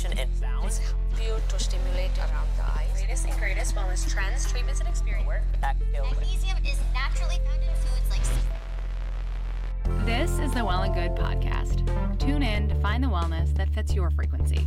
sensation and sound. It's help you to stimulate around the eyes. Latest and greatest wellness trends, treatments, and experience. Magnesium is naturally found in foods like This is the Well and Good podcast. Tune in to find the wellness that fits your frequency.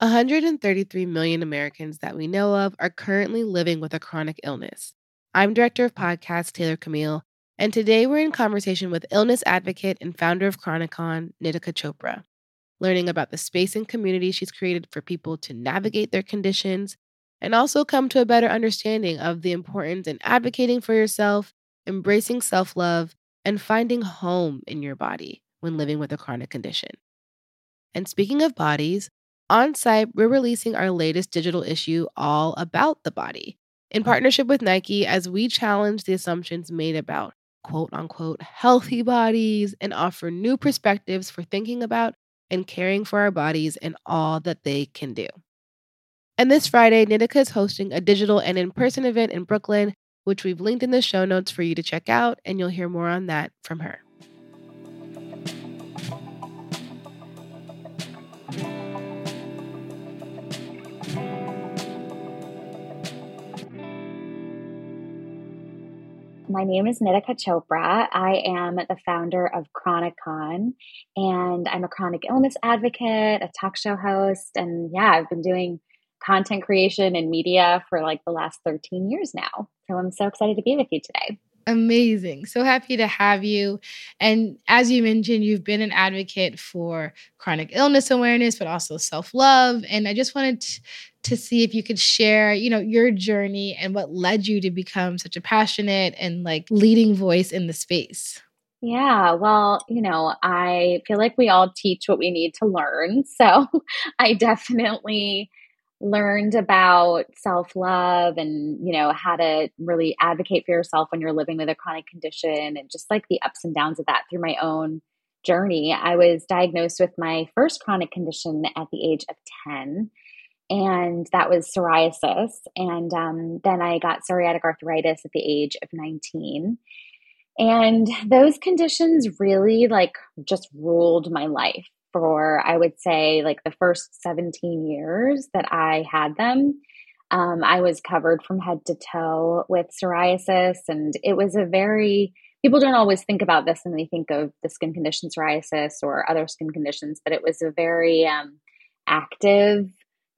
133 million Americans that we know of are currently living with a chronic illness. I'm director of podcast Taylor Camille, and today we're in conversation with illness advocate and founder of Chronicon, Nitika Chopra, learning about the space and community she's created for people to navigate their conditions and also come to a better understanding of the importance in advocating for yourself, embracing self love, and finding home in your body when living with a chronic condition. And speaking of bodies, on site, we're releasing our latest digital issue all about the body in mm. partnership with Nike as we challenge the assumptions made about quote unquote healthy bodies and offer new perspectives for thinking about and caring for our bodies and all that they can do. And this Friday, Nitika is hosting a digital and in person event in Brooklyn, which we've linked in the show notes for you to check out, and you'll hear more on that from her. My name is Nitika Chopra. I am the founder of Chronicon, and I'm a chronic illness advocate, a talk show host, and yeah, I've been doing content creation and media for like the last 13 years now. So I'm so excited to be with you today. Amazing. So happy to have you. And as you mentioned, you've been an advocate for chronic illness awareness, but also self love. And I just wanted to, to see if you could share, you know, your journey and what led you to become such a passionate and like leading voice in the space. Yeah, well, you know, I feel like we all teach what we need to learn. So I definitely learned about self love and, you know, how to really advocate for yourself when you're living with a chronic condition and just like the ups and downs of that through my own journey. I was diagnosed with my first chronic condition at the age of 10, and that was psoriasis. And um, then I got psoriatic arthritis at the age of 19. And those conditions really like just ruled my life for I would say like the first 17 years that I had them. Um, I was covered from head to toe with psoriasis, and it was a very people don't always think about this when they think of the skin condition psoriasis or other skin conditions, but it was a very um, active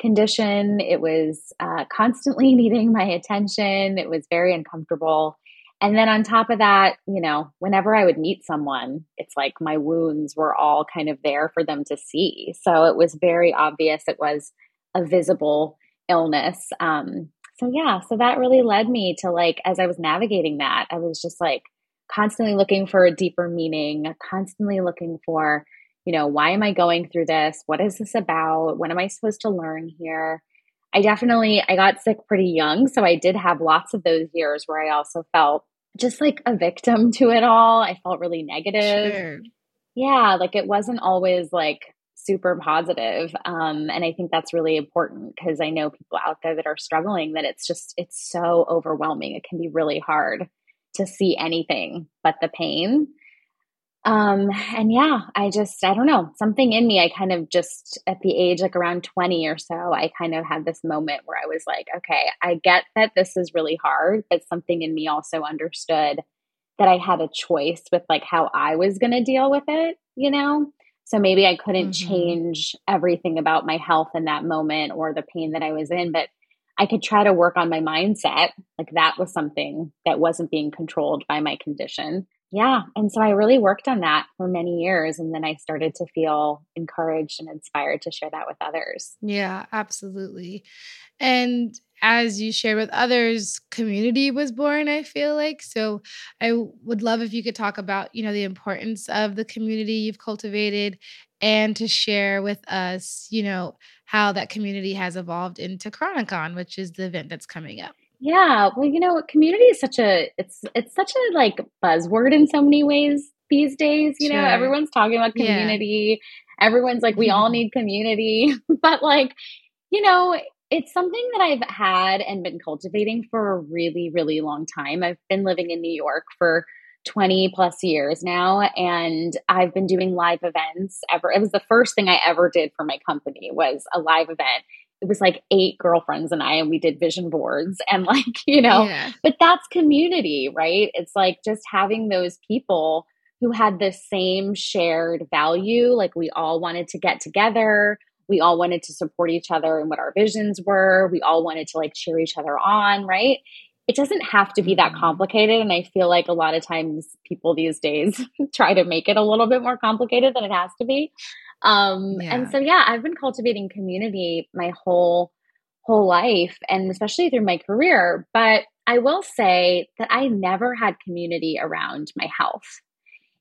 condition. It was uh, constantly needing my attention. It was very uncomfortable. And then on top of that, you know, whenever I would meet someone, it's like my wounds were all kind of there for them to see. So it was very obvious it was a visible illness. Um, so yeah, so that really led me to like, as I was navigating that, I was just like constantly looking for a deeper meaning, constantly looking for, you know, why am I going through this? What is this about? What am I supposed to learn here? I definitely I got sick pretty young, so I did have lots of those years where I also felt just like a victim to it all. I felt really negative. Sure. Yeah, like it wasn't always like super positive. Um, and I think that's really important because I know people out there that are struggling that it's just it's so overwhelming. It can be really hard to see anything but the pain. Um, and yeah, I just, I don't know, something in me, I kind of just at the age like around 20 or so, I kind of had this moment where I was like, okay, I get that this is really hard, but something in me also understood that I had a choice with like how I was going to deal with it, you know? So maybe I couldn't mm-hmm. change everything about my health in that moment or the pain that I was in, but I could try to work on my mindset. Like that was something that wasn't being controlled by my condition. Yeah. And so I really worked on that for many years. And then I started to feel encouraged and inspired to share that with others. Yeah, absolutely. And as you shared with others, community was born, I feel like. So I would love if you could talk about, you know, the importance of the community you've cultivated and to share with us, you know, how that community has evolved into Chronicon, which is the event that's coming up. Yeah, well, you know, community is such a it's it's such a like buzzword in so many ways these days. You sure. know, everyone's talking about community. Yeah. Everyone's like, we all mm-hmm. need community, but like, you know, it's something that I've had and been cultivating for a really, really long time. I've been living in New York for 20 plus years now and I've been doing live events ever. It was the first thing I ever did for my company was a live event it was like eight girlfriends and I, and we did vision boards and like, you know, yeah. but that's community, right? It's like just having those people who had the same shared value. Like we all wanted to get together. We all wanted to support each other and what our visions were. We all wanted to like cheer each other on, right? It doesn't have to be that mm-hmm. complicated. And I feel like a lot of times people these days try to make it a little bit more complicated than it has to be. Um, yeah. And so, yeah, I've been cultivating community my whole whole life, and especially through my career. But I will say that I never had community around my health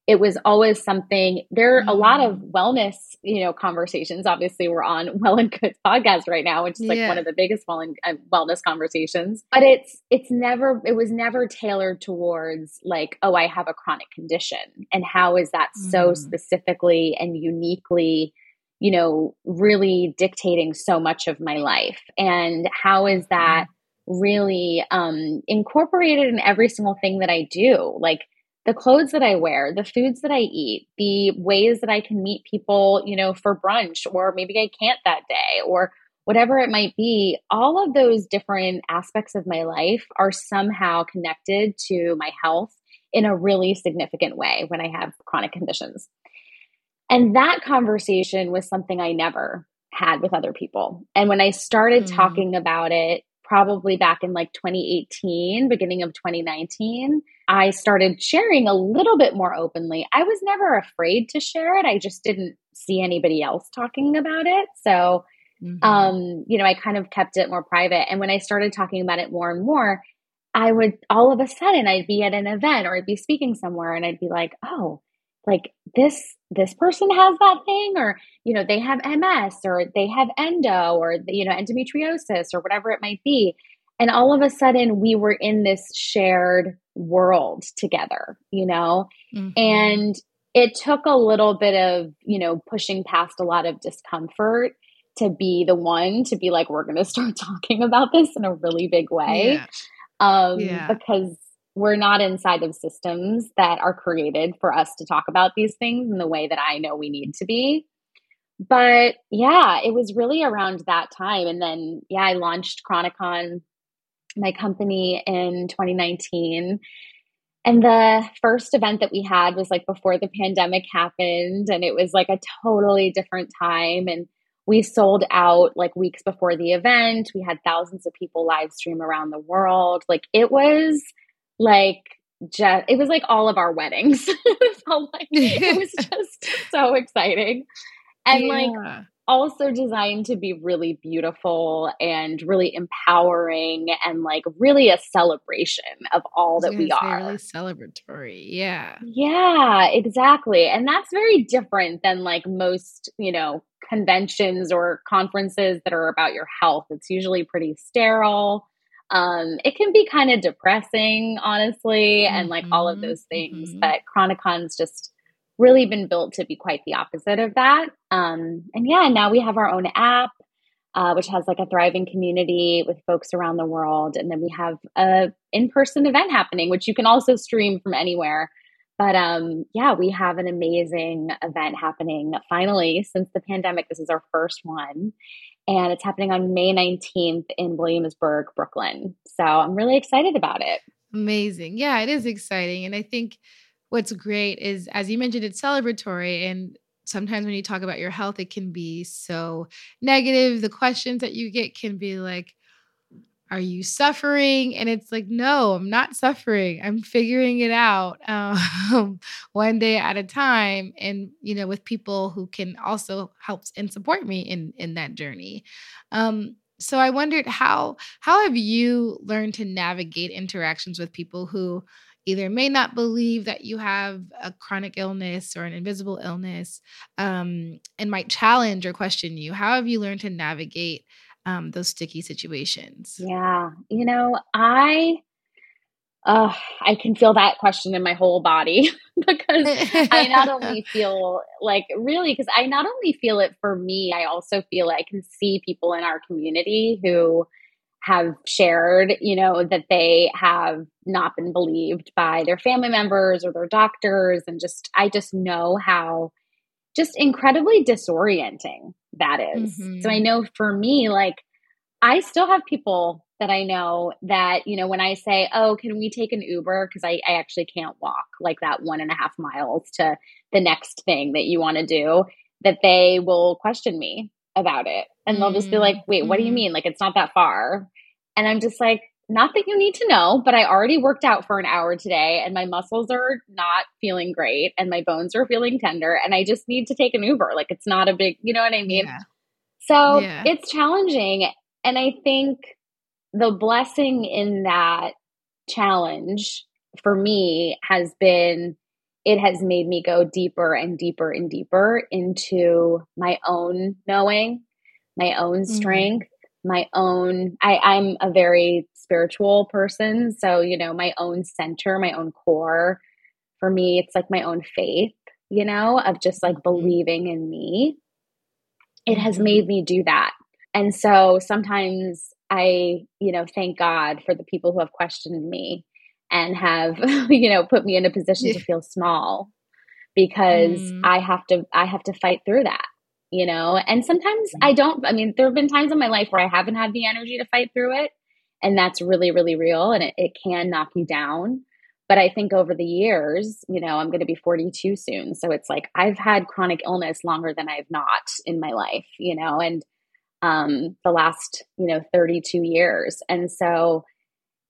it was always something there are a lot of mm. wellness you know conversations obviously we're on well and good podcast right now which is like yeah. one of the biggest well and, uh, wellness conversations but it's it's never it was never tailored towards like oh i have a chronic condition and how is that mm. so specifically and uniquely you know really dictating so much of my life and how is that mm. really um incorporated in every single thing that i do like the clothes that I wear, the foods that I eat, the ways that I can meet people, you know, for brunch, or maybe I can't that day, or whatever it might be, all of those different aspects of my life are somehow connected to my health in a really significant way when I have chronic conditions. And that conversation was something I never had with other people. And when I started mm. talking about it, probably back in like 2018, beginning of 2019, I started sharing a little bit more openly. I was never afraid to share it. I just didn't see anybody else talking about it. So, mm-hmm. um, you know, I kind of kept it more private. And when I started talking about it more and more, I would all of a sudden I'd be at an event or I'd be speaking somewhere and I'd be like, oh, like this this person has that thing or you know they have ms or they have endo or you know endometriosis or whatever it might be and all of a sudden we were in this shared world together you know mm-hmm. and it took a little bit of you know pushing past a lot of discomfort to be the one to be like we're going to start talking about this in a really big way yeah. um yeah. because we're not inside of systems that are created for us to talk about these things in the way that I know we need to be. But yeah, it was really around that time. And then, yeah, I launched Chronicon, my company, in 2019. And the first event that we had was like before the pandemic happened. And it was like a totally different time. And we sold out like weeks before the event. We had thousands of people live stream around the world. Like it was like just it was like all of our weddings. it, like, it was just so exciting. And yeah. like also designed to be really beautiful and really empowering and like really a celebration of all that we are. Really celebratory. Yeah. Yeah, exactly. And that's very different than like most, you know, conventions or conferences that are about your health. It's usually pretty sterile. Um, it can be kind of depressing, honestly, mm-hmm. and like all of mm-hmm. those things. Mm-hmm. But Chronicon's just really been built to be quite the opposite of that. Um, and yeah, now we have our own app, uh, which has like a thriving community with folks around the world, and then we have a in-person event happening, which you can also stream from anywhere. But um, yeah, we have an amazing event happening finally since the pandemic. This is our first one, and it's happening on May 19th in Williamsburg, Brooklyn. So I'm really excited about it. Amazing. Yeah, it is exciting. And I think what's great is, as you mentioned, it's celebratory. And sometimes when you talk about your health, it can be so negative. The questions that you get can be like, are you suffering? And it's like, no, I'm not suffering. I'm figuring it out um, one day at a time. And, you know, with people who can also help and support me in, in that journey. Um, so I wondered how, how have you learned to navigate interactions with people who either may not believe that you have a chronic illness or an invisible illness um, and might challenge or question you? How have you learned to navigate um, those sticky situations? Yeah, you know, I uh, I can feel that question in my whole body because I not only feel like really, because I not only feel it for me, I also feel I can see people in our community who have shared, you know, that they have not been believed by their family members or their doctors. And just, I just know how just incredibly disorienting that is. Mm-hmm. So I know for me, like, I still have people that I know that, you know, when I say, oh, can we take an Uber? Because I, I actually can't walk like that one and a half miles to the next thing that you want to do, that they will question me about it. And they'll just be like, wait, what do you mm-hmm. mean? Like, it's not that far. And I'm just like, not that you need to know, but I already worked out for an hour today and my muscles are not feeling great and my bones are feeling tender and I just need to take an Uber. Like it's not a big, you know what I mean? Yeah. So yeah. it's challenging. And I think the blessing in that challenge for me has been it has made me go deeper and deeper and deeper into my own knowing, my own mm-hmm. strength, mm-hmm. my own I, I'm a very spiritual person. So, you know, my own center, my own core. For me, it's like my own faith, you know, of just like mm-hmm. believing in me. It has mm-hmm. made me do that. And so sometimes I, you know, thank God for the people who have questioned me and have, you know, put me in a position to feel small because mm. I have to I have to fight through that, you know. And sometimes I don't I mean, there have been times in my life where I haven't had the energy to fight through it, and that's really really real and it, it can knock you down. But I think over the years, you know, I'm going to be 42 soon, so it's like I've had chronic illness longer than I've not in my life, you know, and um, the last you know 32 years and so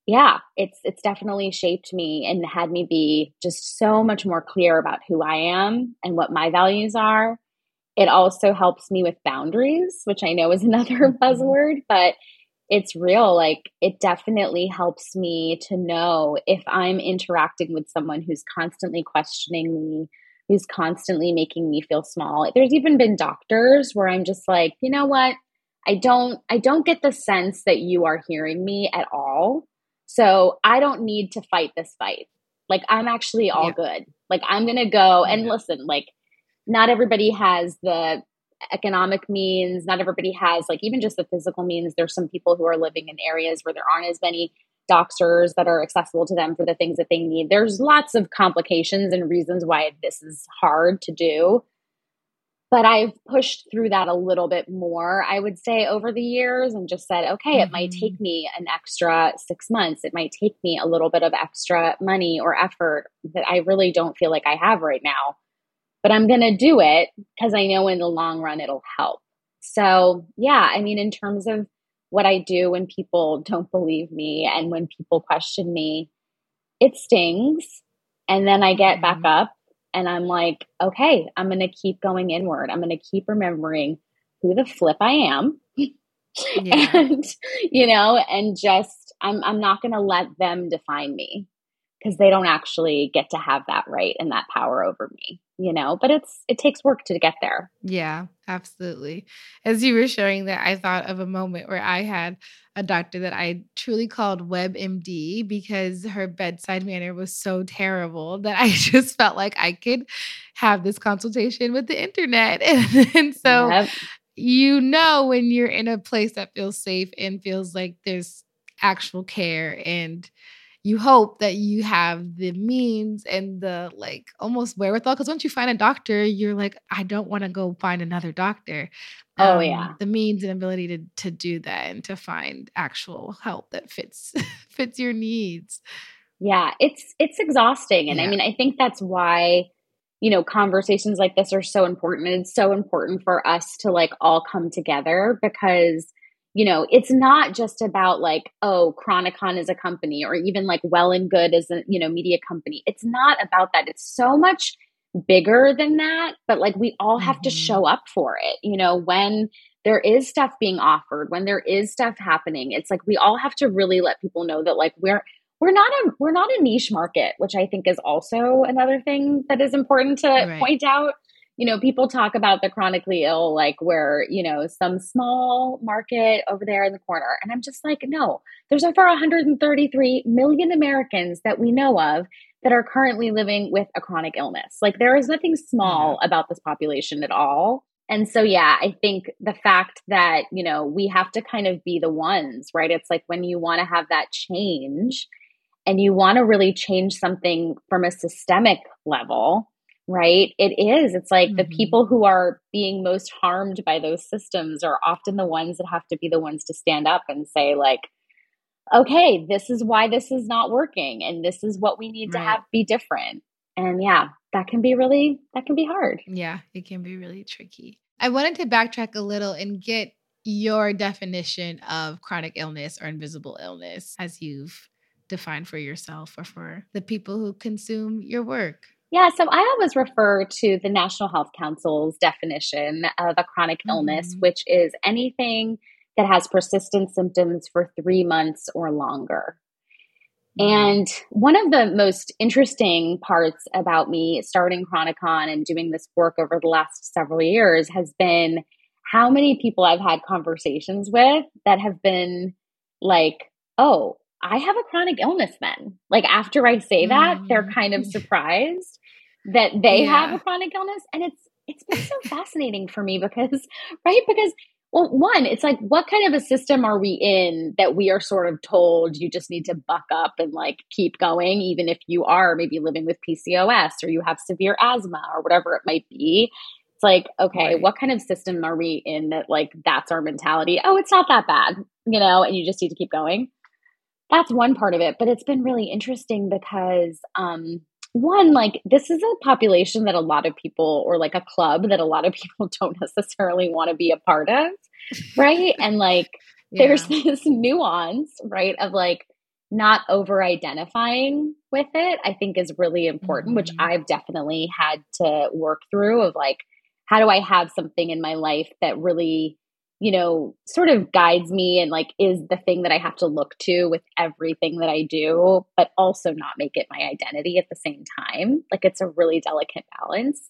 yeah it's it's definitely shaped me and had me be just so much more clear about who i am and what my values are it also helps me with boundaries which i know is another mm-hmm. buzzword but it's real like it definitely helps me to know if i'm interacting with someone who's constantly questioning me who's constantly making me feel small there's even been doctors where i'm just like you know what I don't I don't get the sense that you are hearing me at all. So I don't need to fight this fight. Like I'm actually all yeah. good. Like I'm going to go and yeah. listen, like not everybody has the economic means, not everybody has like even just the physical means. There's some people who are living in areas where there aren't as many doctors that are accessible to them for the things that they need. There's lots of complications and reasons why this is hard to do but I've pushed through that a little bit more, I would say, over the years and just said, okay, mm-hmm. it might take mm-hmm. me an extra six months. It might take me a little bit of extra money or effort that I really don't feel like I have right now. But I'm going to do it because I know in the long run it'll help. So, yeah, I mean, in terms of what I do when people don't believe me and when people question me, it stings. And then I get mm-hmm. back up and I'm like, okay, I'm going to keep going inward. I'm going to keep remembering who the flip I am. Yeah. and, you know, and just, I'm, I'm not going to let them define me because they don't actually get to have that right and that power over me you know? But it's it takes work to get there. Yeah absolutely. As you were sharing that i thought of a moment where i had a doctor that i truly called webmd because her bedside manner was so terrible that i just felt like i could have this consultation with the internet. And, and so yep. you know when you're in a place that feels safe and feels like there's actual care and you hope that you have the means and the like almost wherewithal because once you find a doctor you're like i don't want to go find another doctor. Oh um, yeah. the means and ability to to do that and to find actual help that fits fits your needs. Yeah it's it's exhausting and yeah. i mean i think that's why you know conversations like this are so important and it's so important for us to like all come together because you know, it's not just about like, oh, Chronicon is a company or even like Well and Good is a, you know, media company. It's not about that. It's so much bigger than that, but like we all have mm-hmm. to show up for it. You know, when there is stuff being offered, when there is stuff happening, it's like we all have to really let people know that like we're we're not a we're not a niche market, which I think is also another thing that is important to right. point out you know, people talk about the chronically ill like where, you know, some small market over there in the corner. And I'm just like, no, there's over 133 million Americans that we know of that are currently living with a chronic illness. Like there is nothing small about this population at all. And so, yeah, I think the fact that, you know, we have to kind of be the ones, right? It's like when you want to have that change and you want to really change something from a systemic level, right? It is. It's like mm-hmm. the people who are being most harmed by those systems are often the ones that have to be the ones to stand up and say, like, okay, this is why this is not working and this is what we need right. to have be different. And yeah, that can be really, that can be hard. Yeah, it can be really tricky. I wanted to backtrack a little and get your definition of chronic illness or invisible illness as you've defined for yourself or for the people who consume your work. Yeah, so I always refer to the National Health Council's definition of a chronic mm-hmm. illness, which is anything that has persistent symptoms for three months or longer. Mm-hmm. And one of the most interesting parts about me starting Chronicon and doing this work over the last several years has been how many people I've had conversations with that have been like, oh, I have a chronic illness then. Like after I say that, mm. they're kind of surprised that they yeah. have a chronic illness. And it's it's been so fascinating for me because, right? Because well, one, it's like what kind of a system are we in that we are sort of told you just need to buck up and like keep going, even if you are maybe living with PCOS or you have severe asthma or whatever it might be. It's like, okay, right. what kind of system are we in that like that's our mentality? Oh, it's not that bad, you know, and you just need to keep going that's one part of it but it's been really interesting because um one like this is a population that a lot of people or like a club that a lot of people don't necessarily want to be a part of right and like yeah. there's this nuance right of like not over identifying with it i think is really important mm-hmm. which i've definitely had to work through of like how do i have something in my life that really you know, sort of guides me and like is the thing that I have to look to with everything that I do, but also not make it my identity at the same time. Like it's a really delicate balance.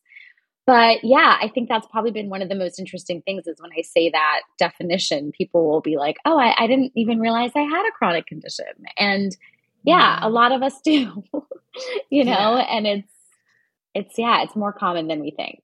But yeah, I think that's probably been one of the most interesting things is when I say that definition, people will be like, oh, I, I didn't even realize I had a chronic condition. And yeah, yeah. a lot of us do, you know, yeah. and it's, it's, yeah, it's more common than we think.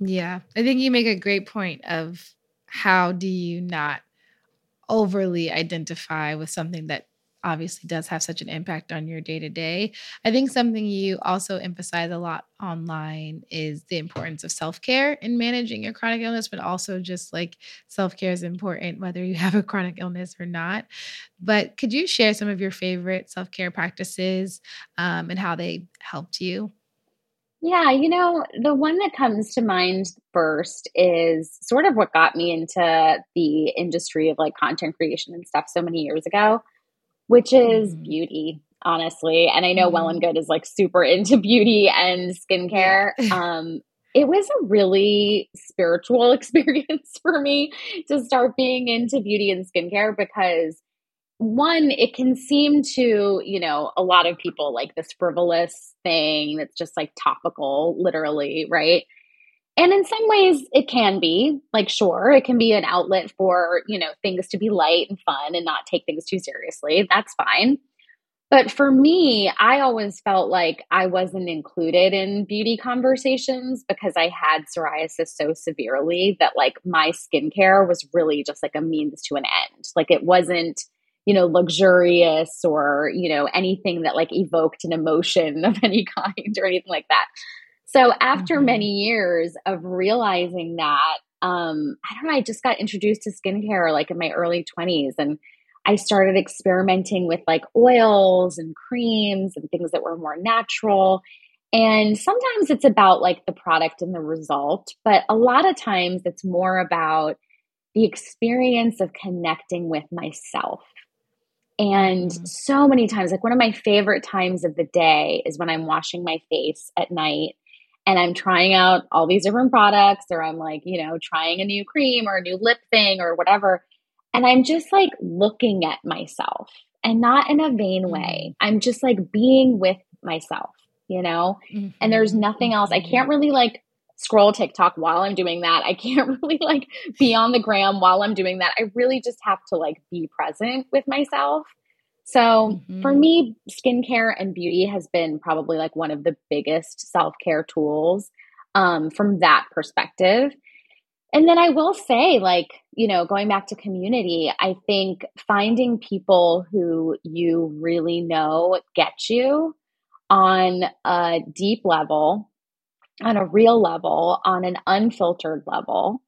Yeah, I think you make a great point of how do you not overly identify with something that obviously does have such an impact on your day to day. I think something you also emphasize a lot online is the importance of self care in managing your chronic illness, but also just like self care is important whether you have a chronic illness or not. But could you share some of your favorite self care practices um, and how they helped you? Yeah, you know, the one that comes to mind first is sort of what got me into the industry of like content creation and stuff so many years ago which is mm. beauty, honestly. And I know mm. Well and mm-hmm. Good is like super into beauty and skincare. um, it was a really spiritual experience for me to start being into beauty and skincare because one, it can seem to, you know, a lot of people like this frivolous thing that's just like topical, literally, right? And in some ways, it can be like, sure, it can be an outlet for, you know, things to be light and fun and not take things too seriously. That's fine. But for me, I always felt like I wasn't included in beauty conversations because I had psoriasis so severely that like my skincare was really just like a means to an end. Like it wasn't, you know, luxurious or, you know, anything that like evoked an emotion of any kind or anything like that. So after mm-hmm. many years of realizing that, um, I don't know, I just got introduced to skincare like in my early 20s and I started experimenting with like oils and creams and things that were more natural. And sometimes it's about like the product and the result, but a lot of times it's more about the experience of connecting with myself. And mm-hmm. so many times, like one of my favorite times of the day is when I'm washing my face at night and I'm trying out all these different products, or I'm like, you know, trying a new cream or a new lip thing or whatever. And I'm just like looking at myself and not in a vain mm-hmm. way. I'm just like being with myself, you know? Mm-hmm. And there's mm-hmm. nothing else. I can't really like scroll TikTok while I'm doing that. I can't really like be on the gram while I'm doing that. I really just have to like be present with myself so mm-hmm. for me, skincare and beauty has been probably like one of the biggest self care tools um, from that perspective. And then I will say, like, you know, going back to community, I think finding people who you really know get you on a deep level, on a real level, on an unfiltered level,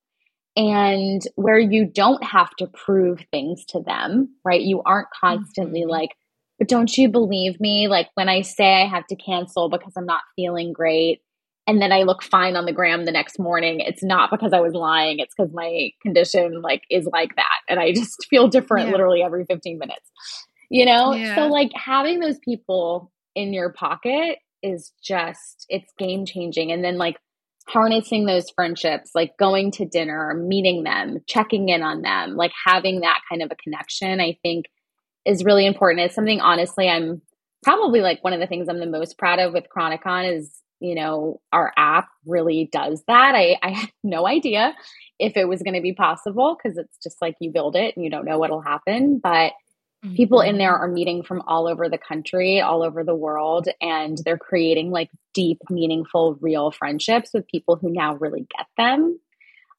and where you don't have to prove things to them, right? You aren't constantly mm-hmm. like, but don't you believe me? Like when I say I have to cancel because I'm not feeling great, and then I look fine on the gram the next morning, it's not because I was lying. It's because my condition like is like that, and I just feel different yeah. literally every 15 minutes. You know, yeah. so like having those people in your pocket is just it's game changing, and then like harnessing those friendships, like going to dinner, meeting them, checking in on them, like having that kind of a connection, I think is really important. It's something honestly I'm probably like one of the things I'm the most proud of with Chronicon is, you know, our app really does that. I, I had no idea if it was going to be possible because it's just like you build it and you don't know what'll happen. But Mm-hmm. People in there are meeting from all over the country, all over the world, and they're creating like deep, meaningful, real friendships with people who now really get them.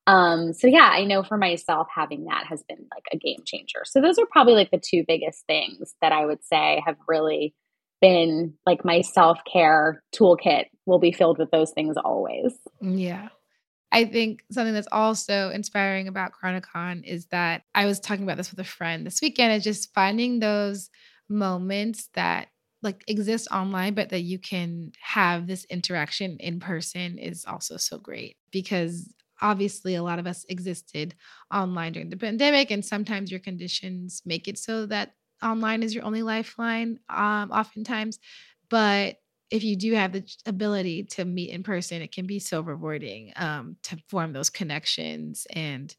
Um, so yeah, I know for myself having that has been like a game changer. So those are probably like the two biggest things that I would say have really been like my self-care toolkit will be filled with those things always. Yeah. I think something that's also inspiring about Chronicon is that I was talking about this with a friend this weekend, is just finding those moments that like exist online, but that you can have this interaction in person is also so great because obviously a lot of us existed online during the pandemic and sometimes your conditions make it so that online is your only lifeline um, oftentimes. But if you do have the ability to meet in person, it can be so rewarding um, to form those connections and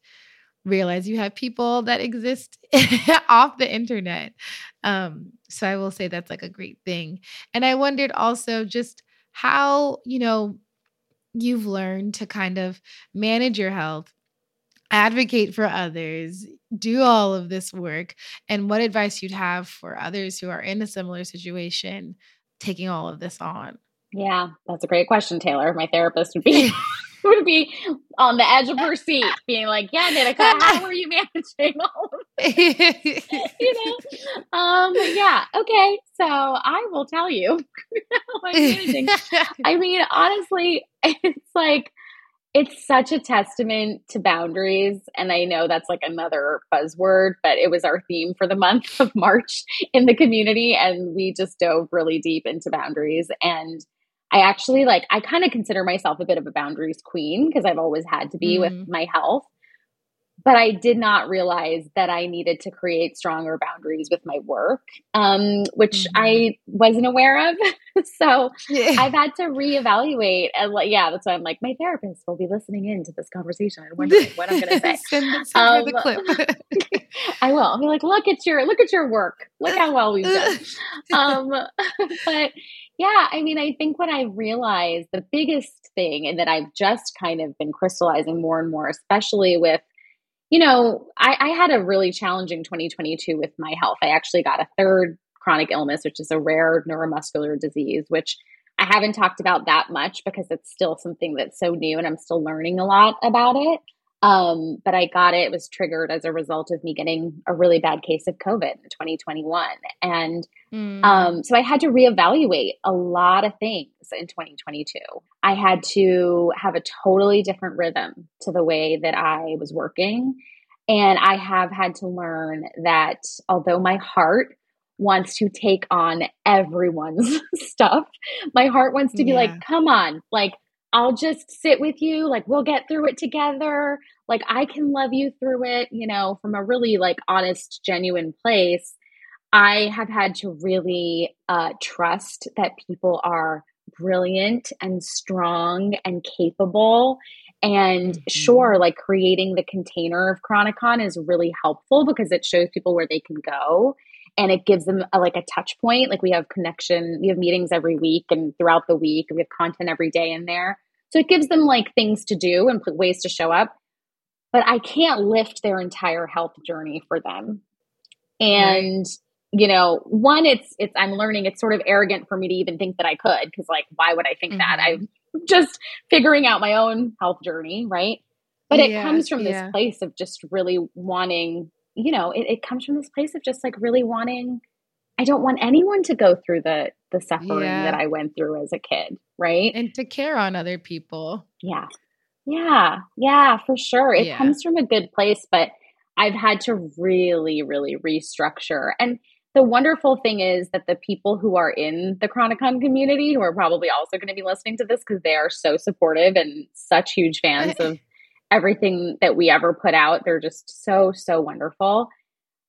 realize you have people that exist off the internet. Um, so I will say that's like a great thing. And I wondered also just how, you know, you've learned to kind of manage your health advocate for others, do all of this work, and what advice you'd have for others who are in a similar situation taking all of this on? Yeah, that's a great question, Taylor. My therapist would be would be on the edge of her seat, being like, "Yeah, Nitika, how are you managing all of this?" you know, um, yeah, okay. So I will tell you how I'm managing. I mean, honestly, it's like it's such a testament to boundaries. And I know that's like another buzzword, but it was our theme for the month of March in the community. And we just dove really deep into boundaries. And I actually like, I kind of consider myself a bit of a boundaries queen because I've always had to be mm-hmm. with my health but I did not realize that I needed to create stronger boundaries with my work, um, which mm-hmm. I wasn't aware of. so yeah. I've had to reevaluate. And like, yeah, that's why I'm like, my therapist will be listening in to this conversation and wondering what I'm going to say. send, send um, the clip. I will. I'll be like, look at your look at your work. Look how well we've done. um, but yeah, I mean, I think what I realized the biggest thing, and that I've just kind of been crystallizing more and more, especially with you know, I, I had a really challenging 2022 with my health. I actually got a third chronic illness, which is a rare neuromuscular disease, which I haven't talked about that much because it's still something that's so new and I'm still learning a lot about it. Um, but I got it. It was triggered as a result of me getting a really bad case of COVID in 2021. And mm. um, so I had to reevaluate a lot of things in 2022. I had to have a totally different rhythm to the way that I was working. And I have had to learn that although my heart wants to take on everyone's stuff, my heart wants to be yeah. like, come on, like, I'll just sit with you. Like, we'll get through it together. Like, I can love you through it, you know, from a really like honest, genuine place. I have had to really uh, trust that people are brilliant and strong and capable. And mm-hmm. sure, like creating the container of Chronicon is really helpful because it shows people where they can go and it gives them a, like a touch point. Like we have connection, we have meetings every week and throughout the week, we have content every day in there. So it gives them like things to do and ways to show up. But I can't lift their entire health journey for them. And right. you know, one, it's it's I'm learning it's sort of arrogant for me to even think that I could, because like why would I think mm-hmm. that? I'm just figuring out my own health journey, right? But it yeah, comes from this yeah. place of just really wanting, you know, it, it comes from this place of just like really wanting I don't want anyone to go through the the suffering yeah. that I went through as a kid, right? And to care on other people. Yeah. Yeah. Yeah, for sure. It yeah. comes from a good place, but I've had to really really restructure. And the wonderful thing is that the people who are in the Chronicon community who are probably also going to be listening to this because they are so supportive and such huge fans of everything that we ever put out. They're just so so wonderful.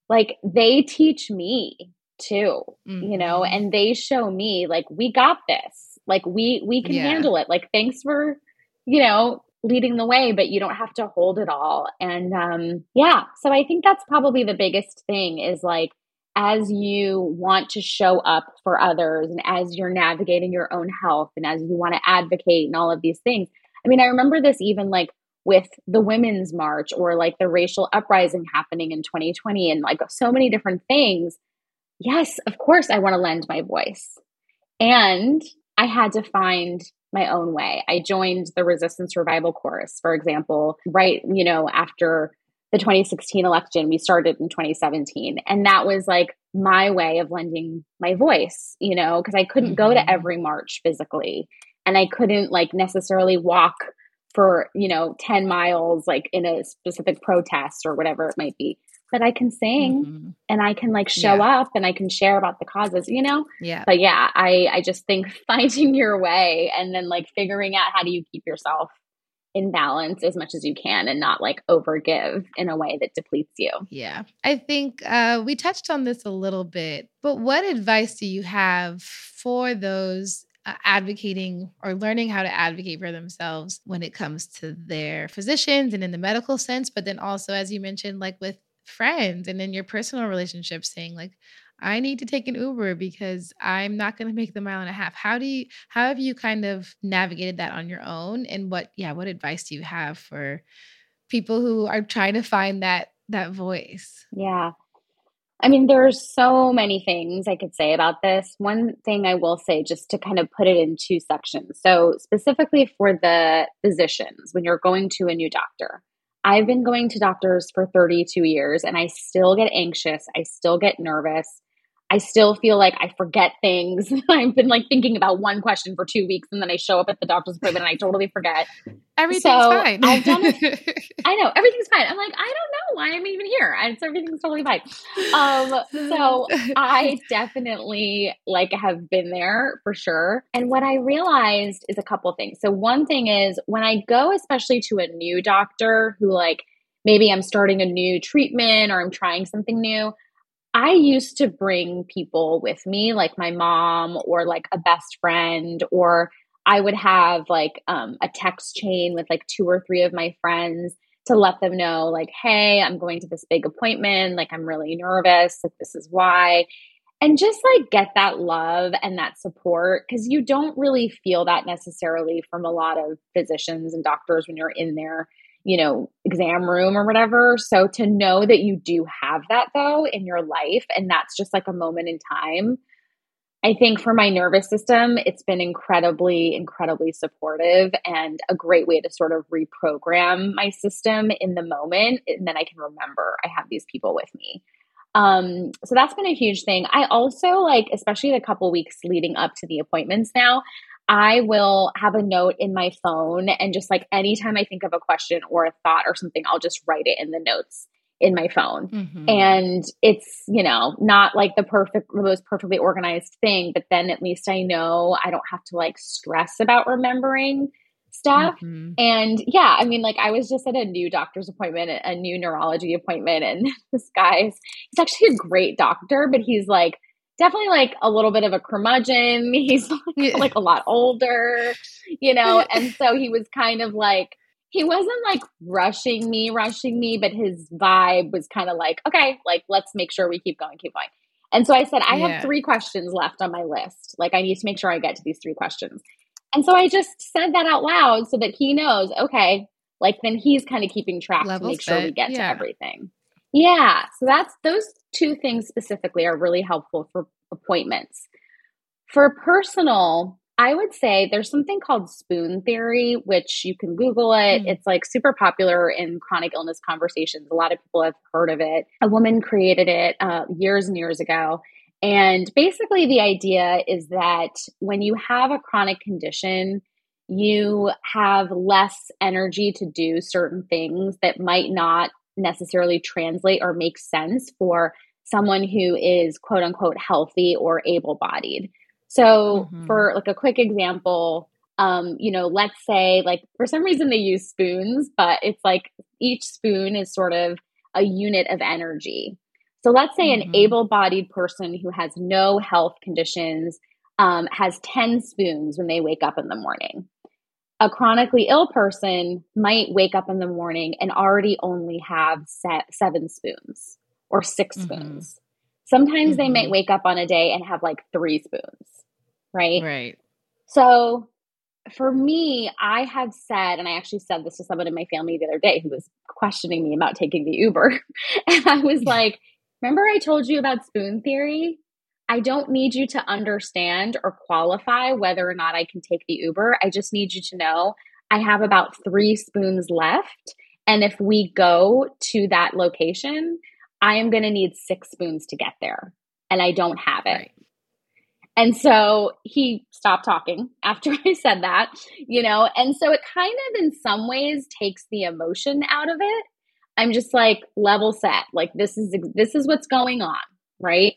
Like they teach me too mm-hmm. you know mm-hmm. and they show me like we got this like we we can yeah. handle it like thanks for you know leading the way but you don't have to hold it all and um yeah so i think that's probably the biggest thing is like as you want to show up for others and as you're navigating your own health and as you want to advocate and all of these things i mean i remember this even like with the women's march or like the racial uprising happening in 2020 and like so many different things yes, of course, I want to lend my voice. And I had to find my own way. I joined the resistance revival chorus, for example, right, you know, after the 2016 election, we started in 2017. And that was like my way of lending my voice, you know, because I couldn't go to mm-hmm. every march physically and I couldn't like necessarily walk for, you know, 10 miles like in a specific protest or whatever it might be but I can sing mm-hmm. and I can like show yeah. up and I can share about the causes, you know? Yeah. But yeah, I I just think finding your way and then like figuring out how do you keep yourself in balance as much as you can and not like overgive in a way that depletes you. Yeah. I think uh we touched on this a little bit, but what advice do you have for those uh, advocating or learning how to advocate for themselves when it comes to their physicians and in the medical sense, but then also, as you mentioned, like with friends and in your personal relationships saying like I need to take an Uber because I'm not going to make the mile and a half. How do you how have you kind of navigated that on your own and what yeah, what advice do you have for people who are trying to find that that voice? Yeah. I mean, there's so many things I could say about this. One thing I will say, just to kind of put it in two sections. So, specifically for the physicians, when you're going to a new doctor, I've been going to doctors for 32 years and I still get anxious. I still get nervous. I still feel like I forget things. I've been like thinking about one question for two weeks and then I show up at the doctor's appointment and I totally forget. Everything's so fine. I've done it. I know everything's fine. I'm like, I don't know why I'm even here. It's everything's totally fine. Um, so I definitely like have been there for sure. And what I realized is a couple things. So one thing is when I go, especially to a new doctor who like maybe I'm starting a new treatment or I'm trying something new. I used to bring people with me, like my mom or like a best friend, or I would have like um, a text chain with like two or three of my friends to let them know, like, hey, I'm going to this big appointment. Like, I'm really nervous. Like, this is why. And just like get that love and that support because you don't really feel that necessarily from a lot of physicians and doctors when you're in there you know, exam room or whatever. So to know that you do have that though in your life and that's just like a moment in time. I think for my nervous system, it's been incredibly, incredibly supportive and a great way to sort of reprogram my system in the moment. And then I can remember I have these people with me. Um, so that's been a huge thing. I also like, especially the couple weeks leading up to the appointments now, I will have a note in my phone and just like anytime I think of a question or a thought or something, I'll just write it in the notes in my phone. Mm-hmm. And it's, you know, not like the perfect, the most perfectly organized thing, but then at least I know I don't have to like stress about remembering stuff. Mm-hmm. And yeah, I mean, like I was just at a new doctor's appointment, a new neurology appointment, and this guy's, he's actually a great doctor, but he's like, definitely like a little bit of a curmudgeon. He's like, like a lot older, you know, and so he was kind of like he wasn't like rushing me, rushing me, but his vibe was kind of like, okay, like let's make sure we keep going, keep going. And so I said, I yeah. have three questions left on my list. Like I need to make sure I get to these three questions. And so I just said that out loud so that he knows, okay, like then he's kind of keeping track to make sure we get yeah. to everything. Yeah. So that's those two things specifically are really helpful for appointments. For personal, I would say there's something called spoon theory, which you can Google it. Mm. It's like super popular in chronic illness conversations. A lot of people have heard of it. A woman created it uh, years and years ago. And basically, the idea is that when you have a chronic condition, you have less energy to do certain things that might not necessarily translate or make sense for someone who is quote unquote healthy or able bodied. So, mm-hmm. for like a quick example, um, you know, let's say like for some reason they use spoons, but it's like each spoon is sort of a unit of energy. So, let's say mm-hmm. an able bodied person who has no health conditions um, has 10 spoons when they wake up in the morning a chronically ill person might wake up in the morning and already only have set seven spoons or 6 mm-hmm. spoons. Sometimes mm-hmm. they might mm-hmm. wake up on a day and have like three spoons, right? Right. So for me, I have said, and I actually said this to someone in my family the other day who was questioning me about taking the Uber. and I was like, Remember, I told you about spoon theory? I don't need you to understand or qualify whether or not I can take the Uber. I just need you to know I have about three spoons left. And if we go to that location, I am going to need six spoons to get there. And I don't have it. Right. And so he stopped talking after I said that, you know, and so it kind of in some ways takes the emotion out of it. I'm just like level set. Like this is this is what's going on, right?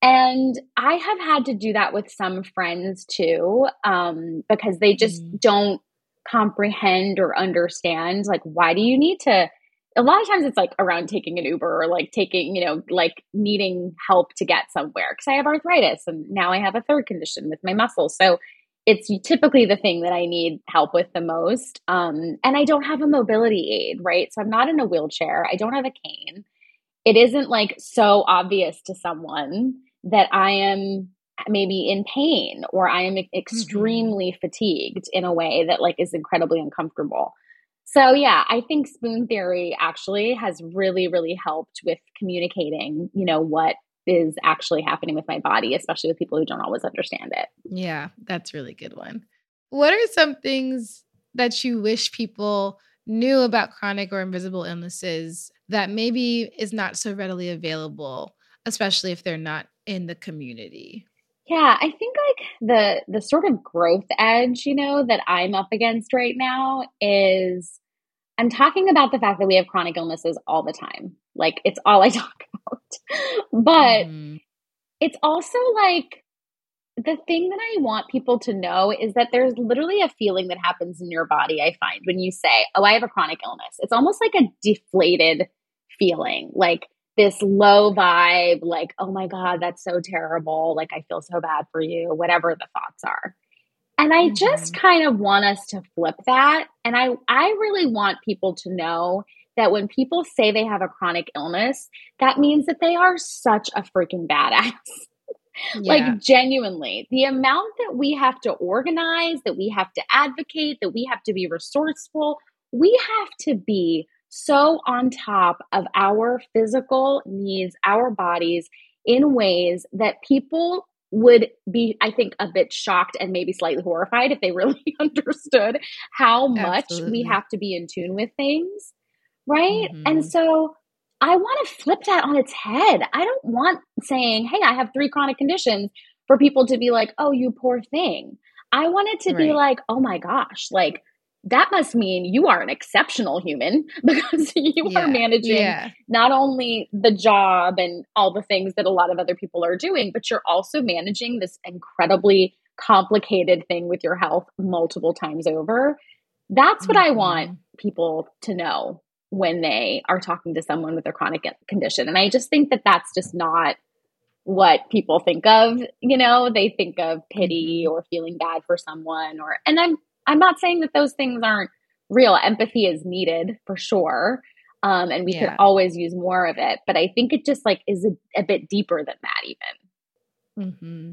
And I have had to do that with some friends too, um, because they just mm. don't comprehend or understand. Like, why do you need to? A lot of times it's like around taking an Uber or like taking, you know, like needing help to get somewhere because I have arthritis and now I have a third condition with my muscles. So it's typically the thing that I need help with the most. Um, and I don't have a mobility aid, right? So I'm not in a wheelchair, I don't have a cane. It isn't like so obvious to someone that I am maybe in pain or I am mm-hmm. extremely mm-hmm. fatigued in a way that like is incredibly uncomfortable. So, yeah, I think spoon theory actually has really, really helped with communicating, you know, what is actually happening with my body, especially with people who don't always understand it. Yeah, that's really good one. What are some things that you wish people knew about chronic or invisible illnesses that maybe is not so readily available, especially if they're not in the community? Yeah, I think like the the sort of growth edge, you know, that I'm up against right now is I'm talking about the fact that we have chronic illnesses all the time. Like it's all I talk about. but mm-hmm. it's also like the thing that I want people to know is that there's literally a feeling that happens in your body, I find, when you say, Oh, I have a chronic illness. It's almost like a deflated feeling, like this low vibe, like, Oh my God, that's so terrible. Like, I feel so bad for you, whatever the thoughts are. And I mm-hmm. just kind of want us to flip that. And I, I really want people to know that when people say they have a chronic illness, that means that they are such a freaking badass. Yeah. like genuinely the amount that we have to organize that we have to advocate that we have to be resourceful we have to be so on top of our physical needs our bodies in ways that people would be i think a bit shocked and maybe slightly horrified if they really understood how much Absolutely. we have to be in tune with things right? Mm-hmm. And so I want to flip that on its head. I don't want saying, hey, I have three chronic conditions for people to be like, oh, you poor thing. I want it to right. be like, oh my gosh, like that must mean you are an exceptional human because you yeah. are managing yeah. not only the job and all the things that a lot of other people are doing, but you're also managing this incredibly complicated thing with your health multiple times over. That's what mm-hmm. I want people to know when they are talking to someone with a chronic condition. And I just think that that's just not what people think of, you know, they think of pity mm-hmm. or feeling bad for someone or and I'm I'm not saying that those things aren't real. Empathy is needed for sure. Um, and we yeah. could always use more of it, but I think it just like is a, a bit deeper than that even. Mm-hmm.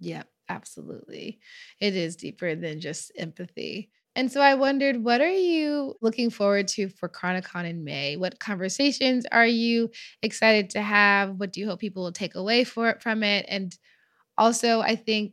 Yeah, absolutely. It is deeper than just empathy. And so I wondered, what are you looking forward to for Chronicon in May? What conversations are you excited to have? What do you hope people will take away for it from it? And also, I think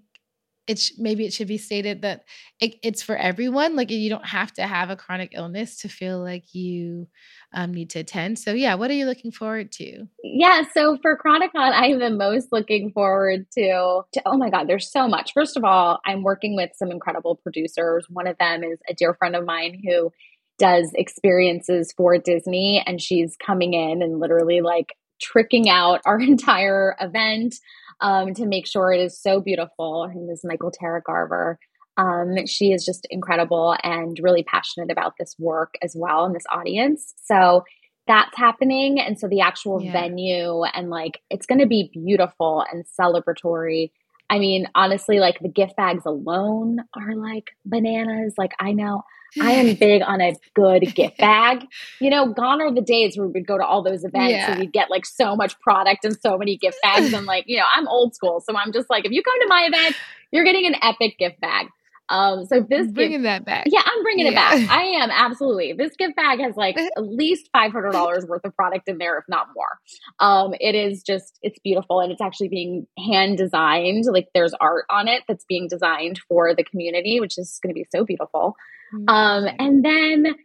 it's maybe it should be stated that it, it's for everyone. Like you don't have to have a chronic illness to feel like you um, need to attend. So yeah, what are you looking forward to? Yeah, so for Chronicon, I am the most looking forward to, to. Oh my God, there's so much. First of all, I'm working with some incredible producers. One of them is a dear friend of mine who does experiences for Disney, and she's coming in and literally like tricking out our entire event um, to make sure it is so beautiful. Her name is Michael Tara Garver. Um, she is just incredible and really passionate about this work as well and this audience. So that's happening. And so the actual yeah. venue and like it's going to be beautiful and celebratory. I mean, honestly, like the gift bags alone are like bananas. Like I know I am big on a good gift bag. You know, gone are the days where we'd go to all those events yeah. and we'd get like so much product and so many gift bags. And like, you know, I'm old school. So I'm just like, if you come to my event, you're getting an epic gift bag. Um, so this bringing gift, that back. Yeah, I'm bringing yeah. it back. I am absolutely. This gift bag has like at least five hundred dollars worth of product in there, if not more. Um, it is just it's beautiful and it's actually being hand designed. Like there's art on it that's being designed for the community, which is going to be so beautiful. Um, and then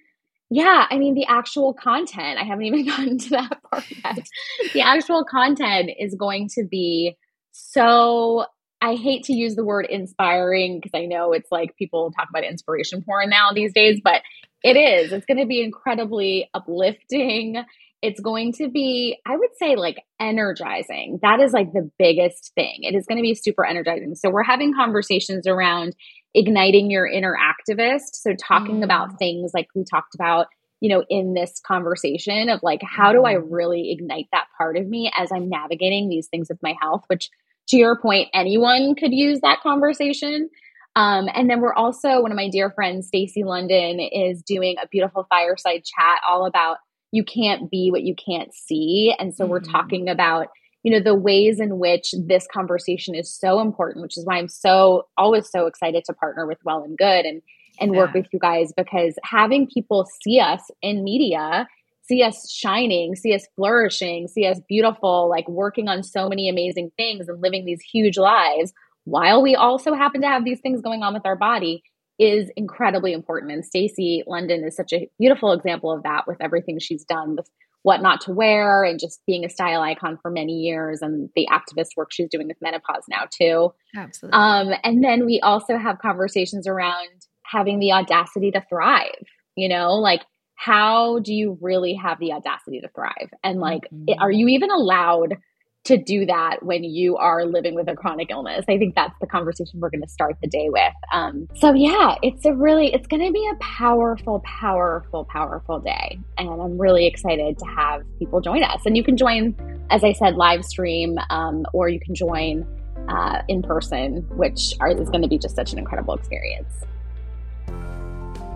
yeah, I mean, the actual content, I haven't even gotten to that part yet. the actual content is going to be so I hate to use the word inspiring because I know it's like people talk about inspiration porn now these days, but it is. It's going to be incredibly uplifting. It's going to be, I would say, like energizing. That is like the biggest thing. It is going to be super energizing. So, we're having conversations around igniting your inner activist. So, talking mm. about things like we talked about you know, in this conversation of like, how do I mm-hmm. really ignite that part of me as I'm navigating these things with my health, which to your point, anyone could use that conversation. Um, and then we're also, one of my dear friends, Stacy London, is doing a beautiful fireside chat all about you can't be what you can't see. And so mm-hmm. we're talking about, you know, the ways in which this conversation is so important, which is why I'm so always so excited to partner with Well and Good. And and Yeah. work with you guys because having people see us in media, see us shining, see us flourishing, see us beautiful, like working on so many amazing things and living these huge lives while we also happen to have these things going on with our body is incredibly important. And Stacy London is such a beautiful example of that with everything she's done with what not to wear and just being a style icon for many years and the activist work she's doing with menopause now too. Absolutely. Um, and then we also have conversations around having the audacity to thrive, you know, like how do you really have the audacity to thrive? And like, Mhm. are you even allowed to do that when you are living with a chronic illness? I think that's the conversation we're going to start the day with. Um, so yeah, it's a really, it's going to be a powerful, powerful, powerful day. And I'm really excited to have people join us. And you can join, as I said, live stream, um, or you can join uh, in person, which are, is going to be just such an incredible experience.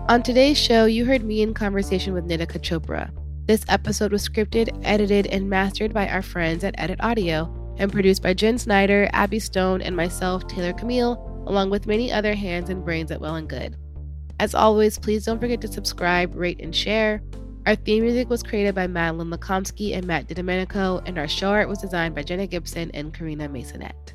On today's show, you heard me in conversation with Nitika Chopra. This episode was scripted, edited, and mastered by our friends at Edit Audio and produced by Jen Snyder, Abby Stone, and myself, Taylor Camille, along with many other hands and brains at Well and Good. As always, please don't forget to subscribe, rate, and share. Our theme music was created by Madeline Lakomsky and Matt DiDomenico, and our show art was designed by Jenna Gibson and Karina Masonette.